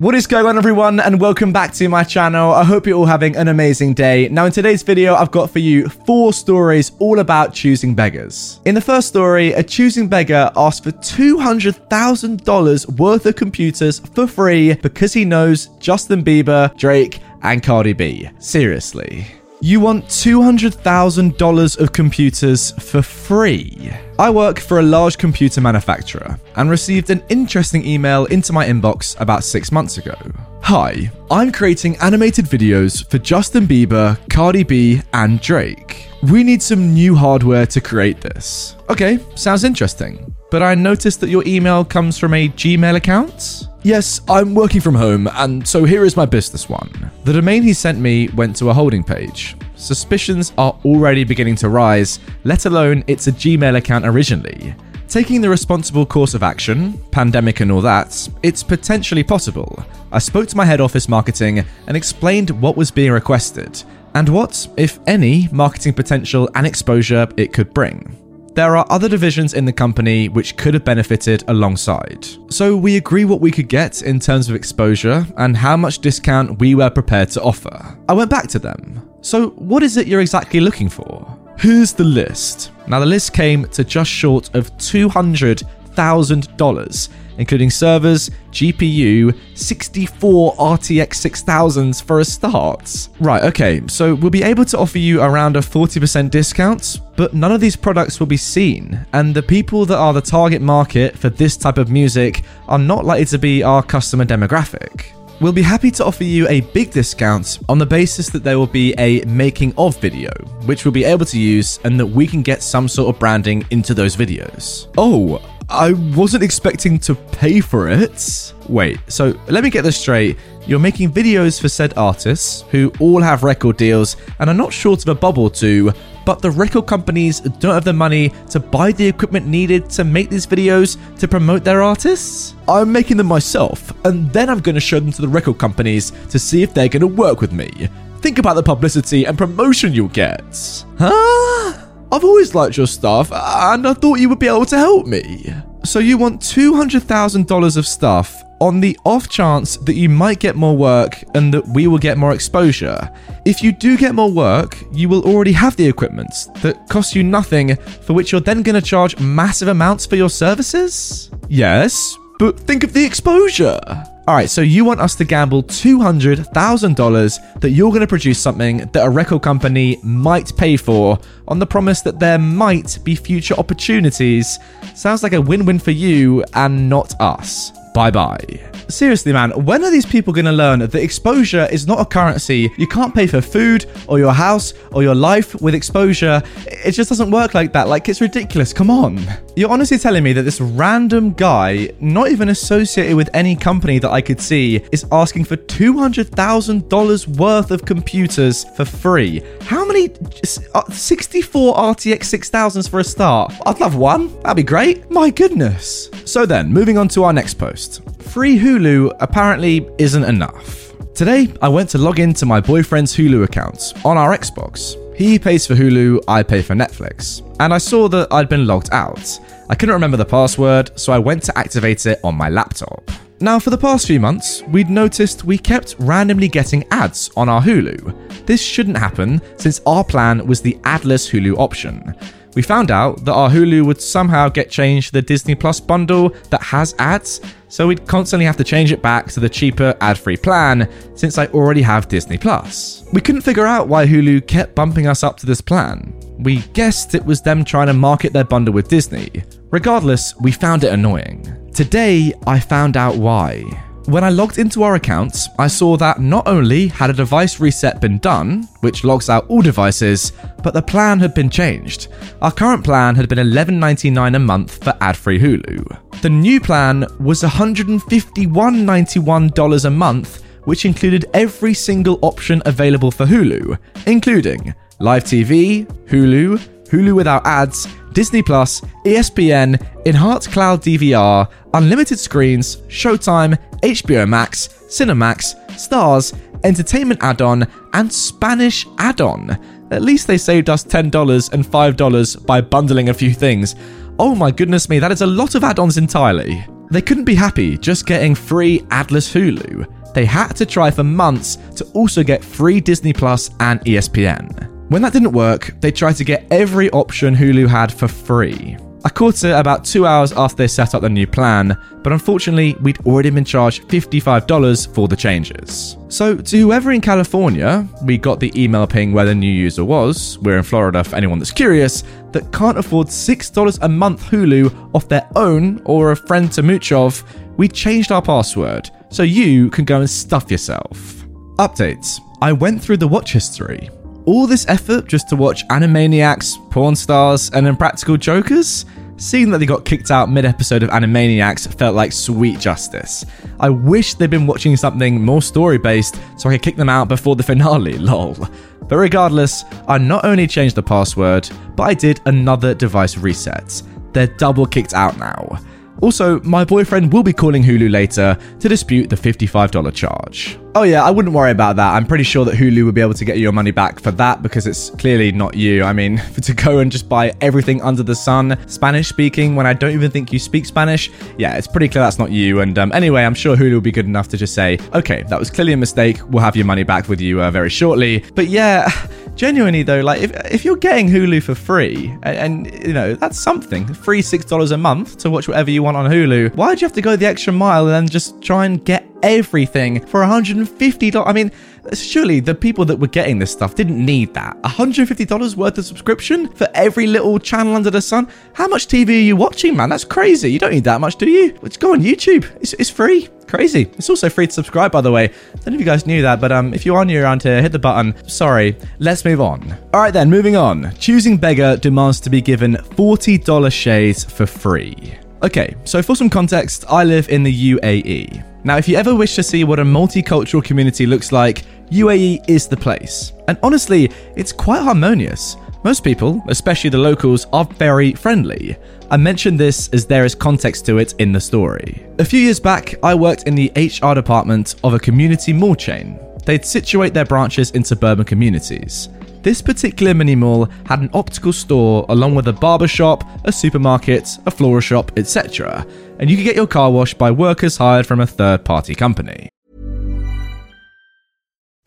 What is going on everyone and welcome back to my channel. I hope you're all having an amazing day. Now in today's video, I've got for you four stories all about choosing beggars. In the first story, a choosing beggar asked for $200,000 worth of computers for free because he knows Justin Bieber, Drake, and Cardi B. Seriously. You want $200,000 of computers for free. I work for a large computer manufacturer and received an interesting email into my inbox about six months ago. Hi, I'm creating animated videos for Justin Bieber, Cardi B, and Drake. We need some new hardware to create this. Okay, sounds interesting. But I noticed that your email comes from a Gmail account? Yes, I'm working from home, and so here is my business one. The domain he sent me went to a holding page. Suspicions are already beginning to rise, let alone it's a Gmail account originally. Taking the responsible course of action, pandemic and all that, it's potentially possible. I spoke to my head office marketing and explained what was being requested, and what, if any, marketing potential and exposure it could bring. There are other divisions in the company which could have benefited alongside. So we agree what we could get in terms of exposure and how much discount we were prepared to offer. I went back to them. So what is it you're exactly looking for? Here's the list. Now the list came to just short of $200,000 including servers, GPU, 64 RTX 6000s for a start. Right, okay, so we'll be able to offer you around a 40% discount, but none of these products will be seen, and the people that are the target market for this type of music are not likely to be our customer demographic. We'll be happy to offer you a big discount on the basis that there will be a making of video, which we'll be able to use and that we can get some sort of branding into those videos. Oh, I wasn't expecting to pay for it. Wait, so let me get this straight. You're making videos for said artists who all have record deals and are not short of a bubble too, but the record companies don't have the money to buy the equipment needed to make these videos to promote their artists? I'm making them myself, and then I'm going to show them to the record companies to see if they're going to work with me. Think about the publicity and promotion you'll get. Huh? I've always liked your stuff, and I thought you would be able to help me. So you want $200,000 of stuff on the off chance that you might get more work and that we will get more exposure. If you do get more work, you will already have the equipment that costs you nothing, for which you're then going to charge massive amounts for your services? Yes, but think of the exposure. All right, so you want us to gamble $200,000 that you're going to produce something that a record company might pay for on the promise that there might be future opportunities. Sounds like a win win for you and not us. Bye bye. Seriously, man, when are these people going to learn that exposure is not a currency? You can't pay for food or your house or your life with exposure. It just doesn't work like that. Like, it's ridiculous. Come on. You're honestly telling me that this random guy, not even associated with any company that I could see, is asking for $200,000 worth of computers for free. How many? uh, 64 RTX 6000s for a start. I'd love one. That'd be great. My goodness. So then, moving on to our next post. Free Hulu apparently isn't enough. Today, I went to log into my boyfriend's Hulu account on our Xbox. He pays for Hulu, I pay for Netflix. And I saw that I'd been logged out. I couldn't remember the password, so I went to activate it on my laptop. Now, for the past few months, we'd noticed we kept randomly getting ads on our Hulu. This shouldn't happen since our plan was the adless Hulu option. We found out that our Hulu would somehow get changed to the Disney Plus bundle that has ads, so we'd constantly have to change it back to the cheaper ad free plan since I already have Disney Plus. We couldn't figure out why Hulu kept bumping us up to this plan. We guessed it was them trying to market their bundle with Disney. Regardless, we found it annoying. Today, I found out why. When I logged into our accounts, I saw that not only had a device reset been done, which logs out all devices, but the plan had been changed. Our current plan had been $11.99 a month for ad free Hulu. The new plan was $151.91 a month, which included every single option available for Hulu, including live TV, Hulu, Hulu without ads, Disney Plus, ESPN, Enhanced Cloud DVR, unlimited screens, Showtime, HBO Max, Cinemax, Starz, Entertainment add on, and Spanish add on. At least they saved us $10 and $5 by bundling a few things. Oh my goodness me, that is a lot of add ons entirely. They couldn't be happy just getting free adless Hulu. They had to try for months to also get free Disney Plus and ESPN. When that didn't work, they tried to get every option Hulu had for free. I caught it about two hours after they set up the new plan, but unfortunately, we'd already been charged $55 for the changes. So, to whoever in California, we got the email ping where the new user was, we're in Florida for anyone that's curious, that can't afford $6 a month Hulu off their own or a friend to mooch of, we changed our password so you can go and stuff yourself. Updates I went through the watch history all this effort just to watch Animaniacs, Pawn Stars, and Impractical Jokers? Seeing that they got kicked out mid episode of Animaniacs felt like sweet justice. I wish they'd been watching something more story based so I could kick them out before the finale, lol. But regardless, I not only changed the password, but I did another device reset. They're double kicked out now. Also, my boyfriend will be calling Hulu later to dispute the $55 charge. Oh, yeah, I wouldn't worry about that. I'm pretty sure that Hulu will be able to get your money back for that because it's clearly not you. I mean, to go and just buy everything under the sun, Spanish speaking, when I don't even think you speak Spanish, yeah, it's pretty clear that's not you. And um, anyway, I'm sure Hulu will be good enough to just say, okay, that was clearly a mistake. We'll have your money back with you uh, very shortly. But yeah, genuinely though, like if, if you're getting Hulu for free, and, and you know, that's something, free $6 a month to watch whatever you want on Hulu, why do you have to go the extra mile and then just try and get everything for $150. I mean, surely the people that were getting this stuff didn't need that. $150 worth of subscription for every little channel under the sun? How much TV are you watching, man? That's crazy. You don't need that much, do you? Let's go on YouTube. It's, it's free. Crazy. It's also free to subscribe, by the way. I don't know if you guys knew that, but um, if you are new around here, hit the button. Sorry. Let's move on. All right, then, moving on. Choosing Beggar demands to be given $40 shades for free. Okay, so for some context, I live in the UAE. Now, if you ever wish to see what a multicultural community looks like, UAE is the place. And honestly, it's quite harmonious. Most people, especially the locals, are very friendly. I mention this as there is context to it in the story. A few years back, I worked in the HR department of a community mall chain. They'd situate their branches in suburban communities. This particular mini mall had an optical store along with a barber shop, a supermarket, a floral shop, etc. And you could get your car washed by workers hired from a third party company.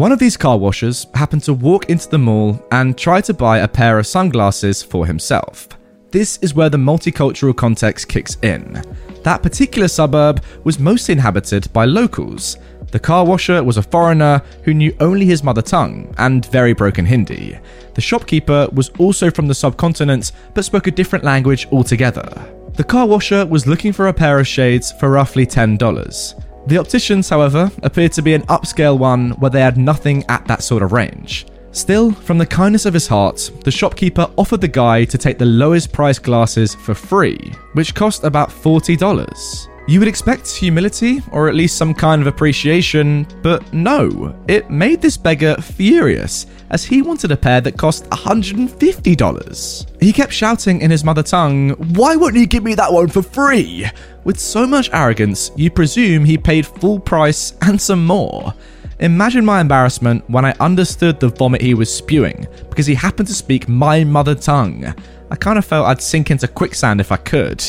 One of these car washers happened to walk into the mall and try to buy a pair of sunglasses for himself. This is where the multicultural context kicks in. That particular suburb was mostly inhabited by locals the car washer was a foreigner who knew only his mother tongue and very broken Hindi. The shopkeeper was also from the subcontinent but spoke a different language altogether. The car washer was looking for a pair of shades for roughly $10. The opticians, however, appeared to be an upscale one where they had nothing at that sort of range. Still, from the kindness of his heart, the shopkeeper offered the guy to take the lowest price glasses for free, which cost about $40. You would expect humility, or at least some kind of appreciation, but no, it made this beggar furious, as he wanted a pair that cost $150. He kept shouting in his mother tongue, Why won't you give me that one for free? With so much arrogance, you presume he paid full price and some more. Imagine my embarrassment when I understood the vomit he was spewing, because he happened to speak my mother tongue. I kind of felt I'd sink into quicksand if I could.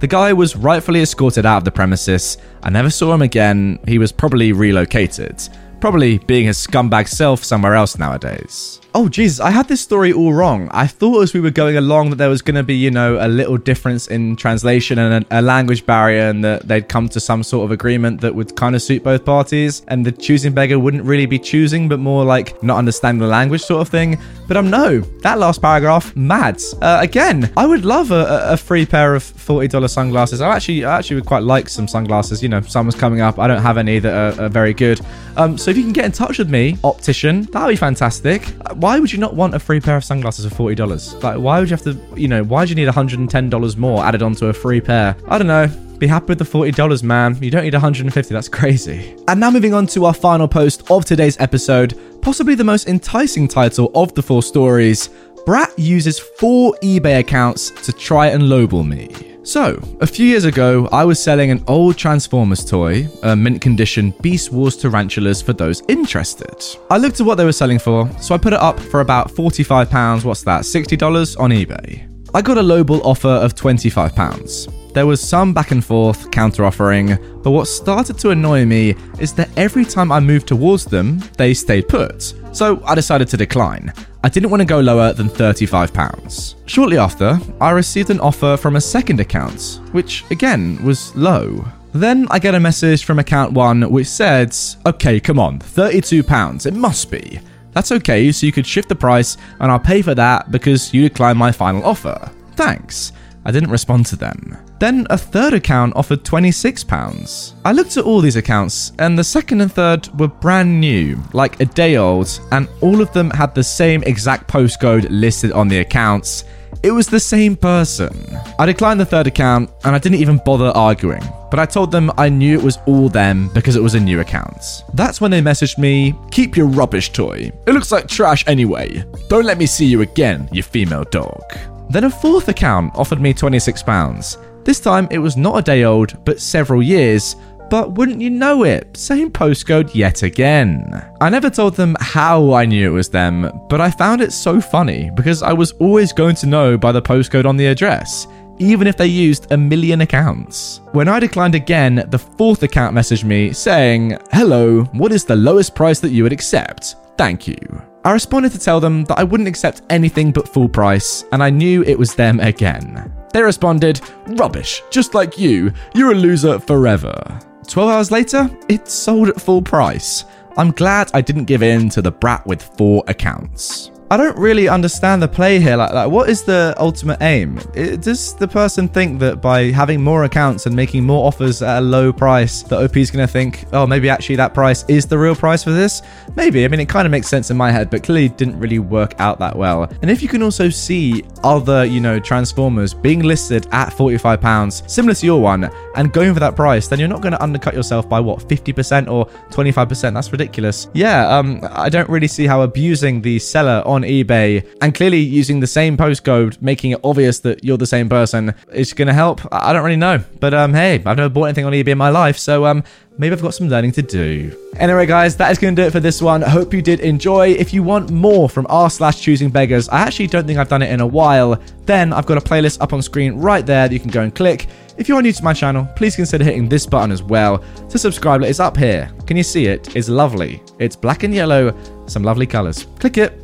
The guy was rightfully escorted out of the premises. I never saw him again. He was probably relocated. Probably being his scumbag self somewhere else nowadays. Oh, Jesus, I had this story all wrong. I thought as we were going along that there was going to be, you know, a little difference in translation and a, a, language barrier, and that they'd come to some sort of agreement that would kind of suit both parties, and the choosing beggar wouldn't really be choosing, but more like not understanding the language sort of thing. But I'm um, no, that last paragraph, mad. Uh, again, I would love a, a, free pair of $40 sunglasses. I actually, I actually would quite like some sunglasses. You know, summer's coming up. I don't have any that are, are very good. Um, so if you can get in touch with me, optician, that'd be fantastic why would you not want a free pair of sunglasses for forty dollars? Like, why would you have to, you know, why do you need one hundred and ten dollars more added onto a free pair? I don't know. Be happy with the $40, man. You don't need 150, that's crazy. And now moving on to our final post of today's episode, possibly the most enticing title of the four stories. Brat uses four eBay accounts to try and lowball me. So, a few years ago, I was selling an old Transformers toy, a mint condition Beast Wars Tarantulas for those interested. I looked at what they were selling for, so I put it up for about £45, what's that, $60 on eBay. I got a lowball offer of £25. There was some back and forth counter offering, but what started to annoy me is that every time I moved towards them, they stayed put. So I decided to decline. I didn't want to go lower than £35. Shortly after, I received an offer from a second account, which again was low. Then I get a message from account 1 which said, Okay, come on, £32, it must be. That's okay, so you could shift the price and I'll pay for that because you declined my final offer. Thanks. I didn't respond to them. Then a third account offered £26. I looked at all these accounts, and the second and third were brand new, like a day old, and all of them had the same exact postcode listed on the accounts. It was the same person. I declined the third account, and I didn't even bother arguing, but I told them I knew it was all them because it was a new account. That's when they messaged me, Keep your rubbish toy. It looks like trash anyway. Don't let me see you again, you female dog. Then a fourth account offered me £26. This time it was not a day old, but several years. But wouldn't you know it? Same postcode yet again. I never told them how I knew it was them, but I found it so funny because I was always going to know by the postcode on the address, even if they used a million accounts. When I declined again, the fourth account messaged me saying, Hello, what is the lowest price that you would accept? Thank you. I responded to tell them that I wouldn't accept anything but full price, and I knew it was them again. They responded, Rubbish, just like you, you're a loser forever. 12 hours later, it sold at full price. I'm glad I didn't give in to the brat with four accounts. I don't really understand the play here. Like, like what is the ultimate aim? It, does the person think that by having more accounts and making more offers at a low price, that OP is going to think, oh, maybe actually that price is the real price for this? Maybe. I mean, it kind of makes sense in my head, but clearly didn't really work out that well. And if you can also see other, you know, Transformers being listed at £45, similar to your one, and going for that price, then you're not going to undercut yourself by what, 50% or 25%? That's ridiculous. Yeah, um, I don't really see how abusing the seller on eBay and clearly using the same postcode, making it obvious that you're the same person, is going to help. I don't really know, but um, hey, I've never bought anything on eBay in my life, so um, maybe I've got some learning to do. Anyway, guys, that is going to do it for this one. Hope you did enjoy. If you want more from r slash choosing beggars, I actually don't think I've done it in a while. Then I've got a playlist up on screen right there that you can go and click. If you are new to my channel, please consider hitting this button as well to subscribe. It's up here. Can you see it? It's lovely. It's black and yellow, some lovely colors. Click it